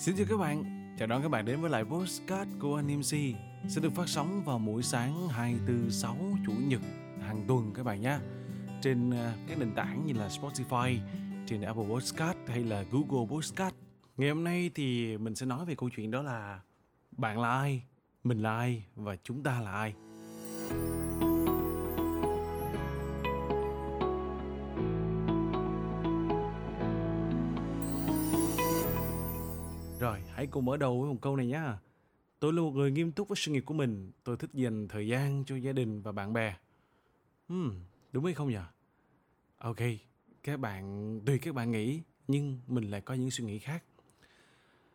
Xin chào các bạn, chào đón các bạn đến với lại Postcard của anh MC Sẽ được phát sóng vào mỗi sáng 246 Chủ nhật hàng tuần các bạn nhé Trên à, các nền tảng như là Spotify, trên Apple Podcast hay là Google Podcast Ngày hôm nay thì mình sẽ nói về câu chuyện đó là Bạn là ai, mình là ai và chúng ta là ai? Hãy cùng mở đầu với một câu này nhé. Tôi là một người nghiêm túc với sự nghiệp của mình. Tôi thích dành thời gian cho gia đình và bạn bè. Hmm, đúng hay không nhỉ? Ok, các bạn tùy các bạn nghĩ, nhưng mình lại có những suy nghĩ khác.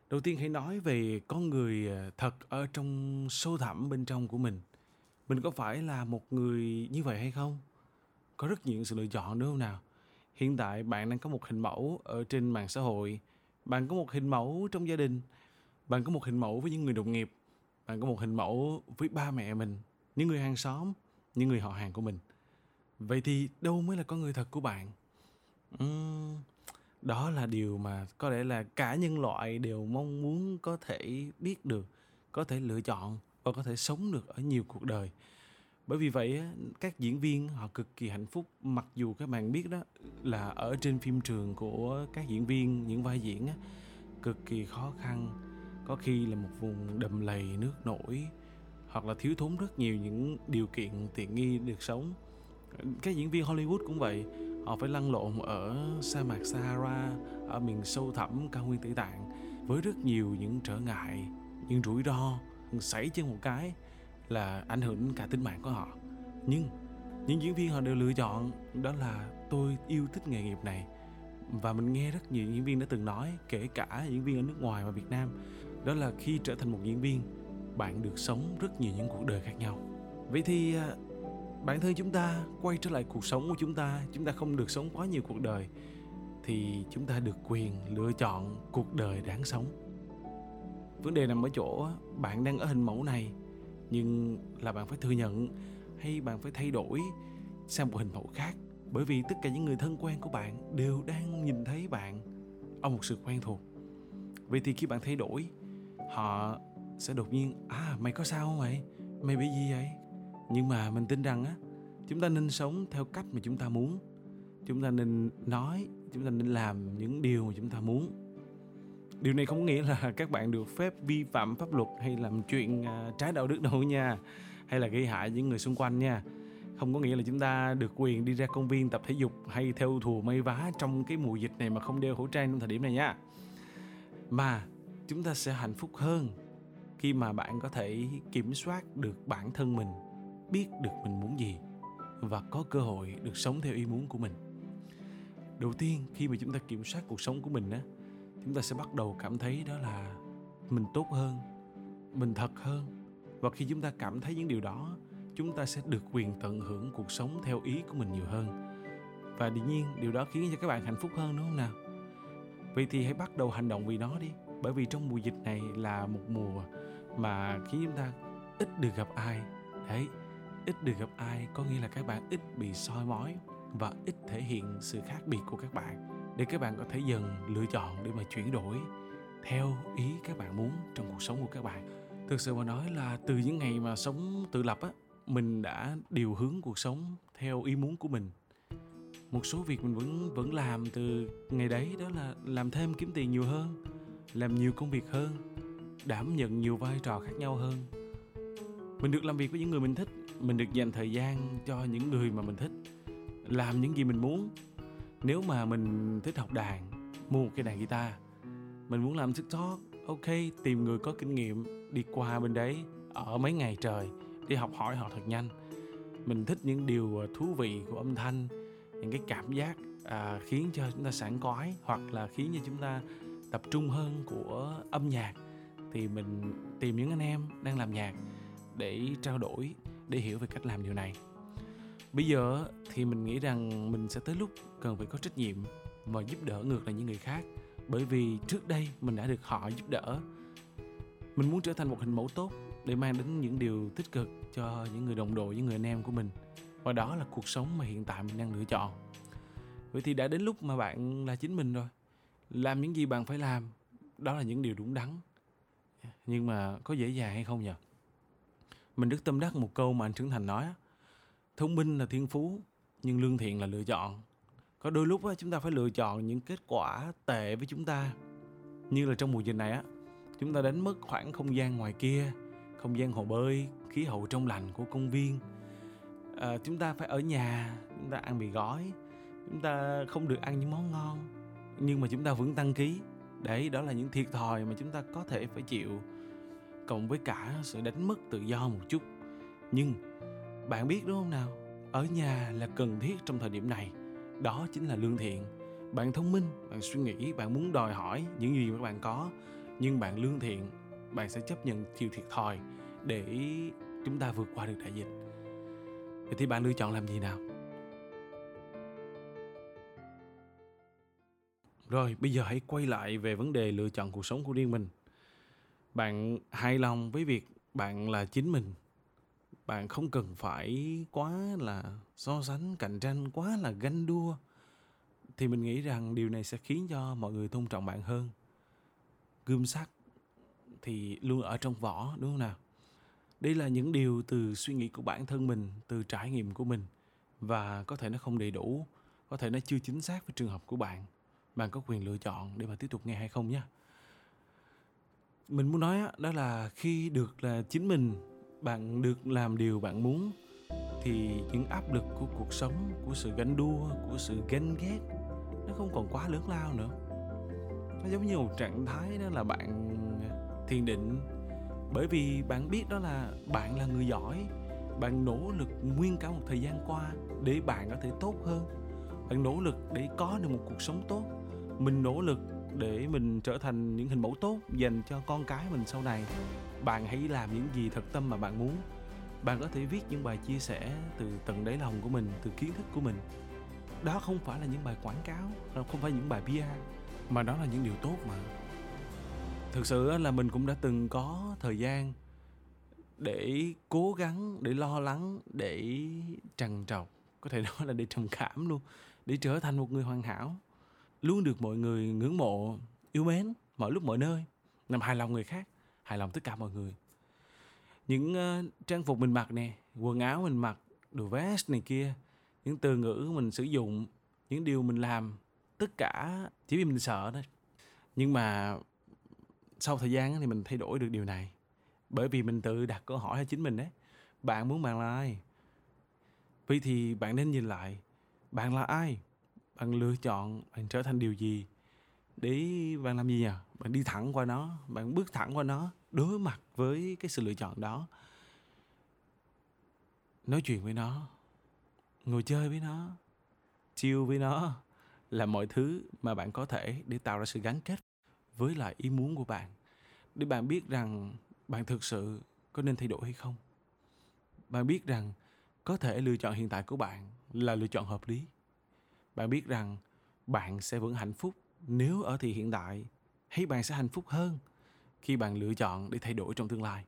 Đầu tiên hãy nói về con người ờ, thật ở trong sâu thẳm bên trong của mình. Mình có phải là một người như vậy hay không? Có rất nhiều sự lựa chọn đúng không nào? Hiện tại bạn đang có một hình mẫu ở trên mạng xã hội bạn có một hình mẫu trong gia đình bạn có một hình mẫu với những người đồng nghiệp bạn có một hình mẫu với ba mẹ mình những người hàng xóm những người họ hàng của mình. Vậy thì đâu mới là con người thật của bạn? Uhm, đó là điều mà có lẽ là cả nhân loại đều mong muốn có thể biết được có thể lựa chọn và có thể sống được ở nhiều cuộc đời bởi vì vậy các diễn viên họ cực kỳ hạnh phúc, mặc dù các bạn biết đó là ở trên phim trường của các diễn viên, những vai diễn cực kỳ khó khăn. Có khi là một vùng đầm lầy, nước nổi, hoặc là thiếu thốn rất nhiều những điều kiện tiện nghi được sống. Các diễn viên Hollywood cũng vậy, họ phải lăn lộn ở sa mạc Sahara, ở miền sâu thẳm cao nguyên Tây Tạng với rất nhiều những trở ngại, những rủi ro xảy chân một cái là ảnh hưởng đến cả tính mạng của họ. Nhưng những diễn viên họ đều lựa chọn đó là tôi yêu thích nghề nghiệp này. Và mình nghe rất nhiều diễn viên đã từng nói, kể cả diễn viên ở nước ngoài và Việt Nam, đó là khi trở thành một diễn viên, bạn được sống rất nhiều những cuộc đời khác nhau. Vậy thì à, bản thân chúng ta quay trở lại cuộc sống của chúng ta chúng ta không được sống quá nhiều cuộc đời, thì chúng ta được quyền lựa chọn cuộc đời đáng sống. Vấn đề nằm ở chỗ bạn đang ở hình mẫu này nhưng là bạn phải thừa nhận hay bạn phải thay đổi sang một hình mẫu khác? Bởi vì tất cả những người thân quen của bạn đều đang nhìn thấy bạn ở một sự quen thuộc. Vậy thì khi bạn thay đổi, họ sẽ đột nhiên à mày có sao không mày mày bị gì vậy? Nhưng mà mình tin rằng á, chúng ta nên sống theo cách mà chúng ta muốn. Chúng ta nên nói, chúng ta nên làm những điều mà chúng ta muốn điều này không có nghĩa là các bạn được phép vi phạm pháp luật hay làm chuyện à, trái đạo đức đâu nha, hay là gây hại những người xung quanh nha. Không có nghĩa là chúng ta được quyền đi ra công viên tập thể dục hay theo thùa may vá trong cái mùa dịch này mà không đeo khẩu trang trong thời điểm này nha. Mà chúng ta sẽ hạnh phúc hơn khi mà bạn có thể kiểm soát được bản thân mình, biết được mình muốn gì và có cơ hội được sống theo ý muốn của mình. Đầu tiên, khi mà chúng ta kiểm soát cuộc sống của mình á chúng ta sẽ bắt đầu cảm thấy đó là mình tốt hơn, mình thật hơn. Và khi chúng ta cảm thấy những điều đó, chúng ta sẽ được quyền tận hưởng cuộc sống theo ý của mình nhiều hơn. Và dĩ nhiên, điều đó khiến cho các bạn hạnh phúc hơn, đúng không nào? Vậy thì hãy bắt đầu hành động vì nó đi. Bởi vì trong mùa dịch này là một mùa mà khiến chúng ta ít được gặp ai. Đấy, ít được gặp ai có nghĩa là các bạn ít bị soi mói và ít thể hiện sự khác biệt của các bạn để các bạn có thể dần lựa chọn để mà chuyển đổi theo ý các bạn muốn trong cuộc sống của các bạn. Thực sự mà nói là từ những ngày mà sống tự lập á, mình đã điều hướng cuộc sống theo ý muốn của mình. Một số việc mình vẫn vẫn làm từ ngày đấy, đó là làm thêm kiếm tiền nhiều hơn, làm nhiều công việc hơn, đảm nhận nhiều vai trò khác nhau hơn. Mình được làm việc với những người mình thích, mình được dành thời gian cho những người mà mình thích, làm những gì mình muốn nếu mà mình thích học đàn mua một cái đàn guitar mình muốn làm tiktok ok tìm người có kinh nghiệm đi qua bên đấy ở mấy ngày trời đi học hỏi họ thật nhanh. Mình thích những điều à, thú vị của âm thanh những cái cảm giác à, khiến cho chúng ta sảng khoái hoặc là khiến cho chúng ta tập trung hơn của âm nhạc. Thì mình tìm những anh em đang làm nhạc để trao đổi để hiểu về cách làm điều này bây giờ thì mình nghĩ rằng mình sẽ tới lúc cần phải có trách nhiệm và giúp đỡ ngược lại những người khác. Bởi vì trước đây mình đã được họ giúp đỡ. Mình muốn trở thành một hình mẫu tốt để mang đến những điều tích cực cho những người đồng đội, những người anh em của mình. Và đó là cuộc sống mà hiện tại mình đang lựa chọn. Vậy thì đã đến lúc mà bạn là chính mình rồi. Làm những gì bạn phải làm, đó là những điều đúng đắn. Nhưng mà có dễ dàng hay không nhỉ? Mình rất tâm đắc một câu mà anh trưởng thành nói thông minh là thiên phú nhưng lương thiện là lựa chọn. Có đôi lúc chúng ta phải lựa chọn những kết quả tệ với chúng ta. Như là trong mùa dịch này á chúng ta đánh mất khoảng không gian ngoài kia không gian hồ bơi khí hậu trong lành của công viên. À, chúng ta phải ở nhà chúng ta ăn mì gói chúng ta không được ăn những món ngon. Nhưng mà chúng ta vẫn tăng ký. Đấy đó là những thiệt thòi mà chúng ta có thể phải chịu. Cộng với cả sự đánh mất tự do một chút. Nhưng bạn biết đúng không nào? Ở nhà là cần thiết trong thời điểm này. Đó chính là lương thiện. Bạn thông minh, bạn suy nghĩ, bạn muốn đòi hỏi những gì mà bạn có. Nhưng bạn lương thiện, bạn sẽ chấp nhận chịu thiệt thòi để chúng ta vượt qua được đại dịch. Vậy thì bạn lựa chọn làm gì nào? Rồi, bây giờ hãy quay lại về vấn đề lựa chọn cuộc sống của riêng mình. Bạn hài lòng với việc bạn là chính mình bạn không cần phải quá là so sánh, cạnh tranh quá là ganh đua. Thì mình nghĩ rằng điều này sẽ khiến cho mọi người tôn trọng bạn hơn. Gươm sắt thì luôn ở trong vỏ, đúng không nào? Đây là những điều từ suy nghĩ của bản thân mình, từ trải nghiệm của mình. Và có thể nó không đầy đủ, có thể nó chưa chính xác với trường hợp của bạn. Bạn có quyền lựa chọn để mà tiếp tục nghe hay không nhé. Mình muốn nói đó là khi được là chính mình bạn được làm điều bạn muốn, thì những áp lực của cuộc sống, của sự ganh đua, của sự ganh ghét, nó không còn quá lớn lao nữa. Nó giống như một trạng thái đó là bạn thiền định. Bởi vì bạn biết đó là bạn là người giỏi, bạn nỗ lực nguyên cả một thời gian qua để bạn có thể tốt hơn. Bạn nỗ lực để có được một cuộc sống tốt. Mình nỗ lực để mình trở thành những hình mẫu tốt dành cho con cái mình sau này bạn hãy làm những gì thật tâm mà bạn muốn. Bạn có thể viết những bài chia sẻ từ tận đáy lòng của mình, từ kiến thức của mình. Đó không phải là những bài quảng cáo không phải những bài PR mà đó là những điều tốt mà. Thực sự là mình cũng đã từng có thời gian để cố gắng, để lo lắng, để trằn trọc, có thể nói là để trầm cảm luôn, để trở thành một người hoàn hảo, luôn được mọi người ngưỡng mộ, yêu mến mọi lúc mọi nơi làm hài lòng người khác hài lòng tất cả mọi người. Những uh, trang phục mình mặc nè quần áo mình mặc đồ vest này kia những từ ngữ mình sử dụng những điều mình làm tất cả chỉ vì mình sợ thôi. Nhưng mà sau thời gian thì mình thay đổi được điều này. Bởi vì mình tự đặt câu hỏi cho chính mình đấy bạn muốn bạn là ai? Vậy thì bạn nên nhìn lại bạn là ai? Bạn lựa chọn bạn trở thành điều gì? Để bạn làm gì nhỉ bạn đi thẳng qua nó, bạn bước thẳng qua nó, đối mặt với cái sự lựa chọn đó. Nói chuyện với nó, ngồi chơi với nó chiêu với nó là mọi thứ mà bạn có thể để tạo ra sự gắn kết với lại ý muốn của bạn. Để bạn biết rằng bạn thực sự có nên thay đổi hay không. Bạn biết rằng có thể lựa chọn hiện tại của bạn là lựa chọn hợp lý. Bạn biết rằng bạn sẽ vẫn hạnh phúc nếu ở thì hiện tại hay bạn sẽ hạnh phúc hơn khi bạn lựa chọn để thay đổi trong tương lai.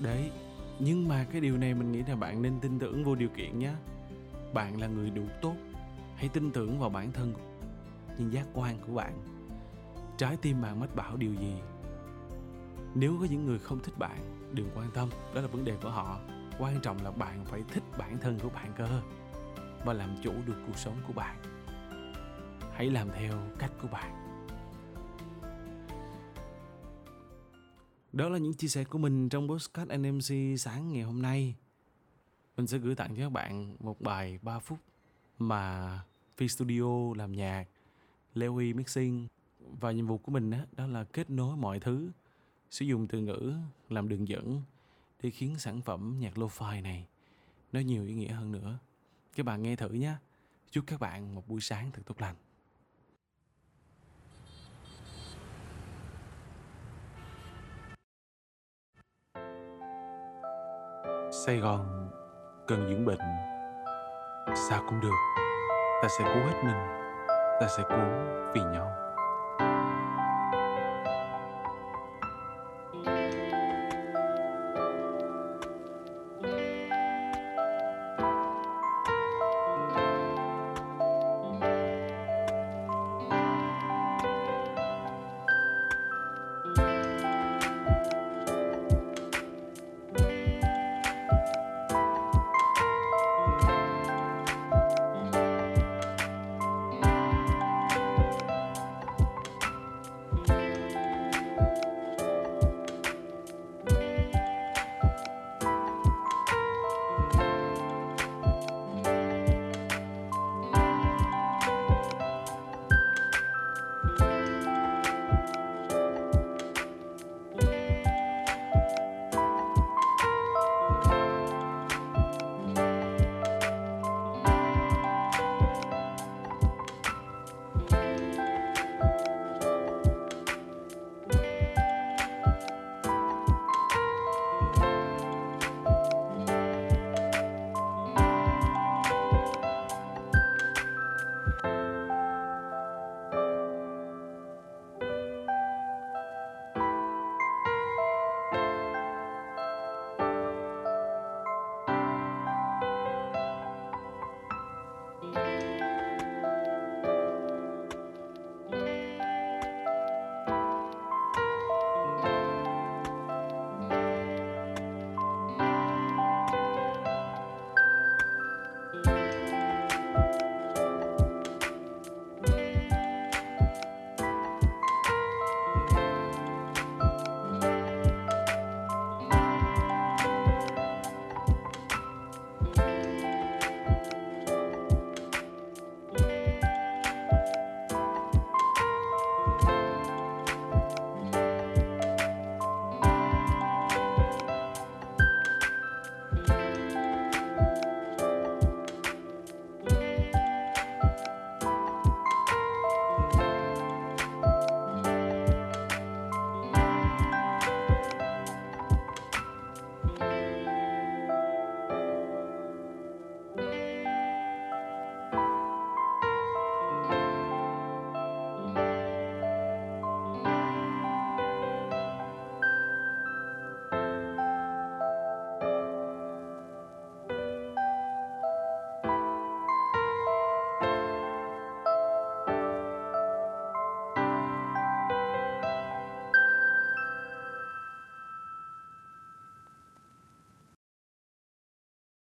Đấy, nhưng mà cái điều này mình nghĩ là bạn nên tin tưởng vô điều kiện nhé bạn là người đủ tốt, hãy tin tưởng vào bản thân, nhìn giác quan của bạn. Trái tim bạn mách bảo điều gì nếu có những người không thích bạn đừng quan tâm đó là vấn đề của họ. Quan trọng là bạn phải thích bản thân của bạn cơ và làm chủ được cuộc sống của bạn. Hãy làm theo cách của bạn. Đó là những chia sẻ của mình trong postcard NMC sáng ngày hôm nay. Mình sẽ gửi tặng cho các bạn một bài 3 phút mà Phi Studio làm nhạc Leo mixing. Và nhiệm vụ của mình đó, đó là kết nối mọi thứ sử dụng từ ngữ làm đường dẫn để khiến sản phẩm nhạc lo-fi này nó nhiều ý nghĩa hơn nữa. Các bạn nghe thử nhé. Chúc các bạn một buổi sáng thật tốt lành. Sài Gòn cần dưỡng bệnh Sao cũng được Ta sẽ cố hết mình Ta sẽ cố vì nhau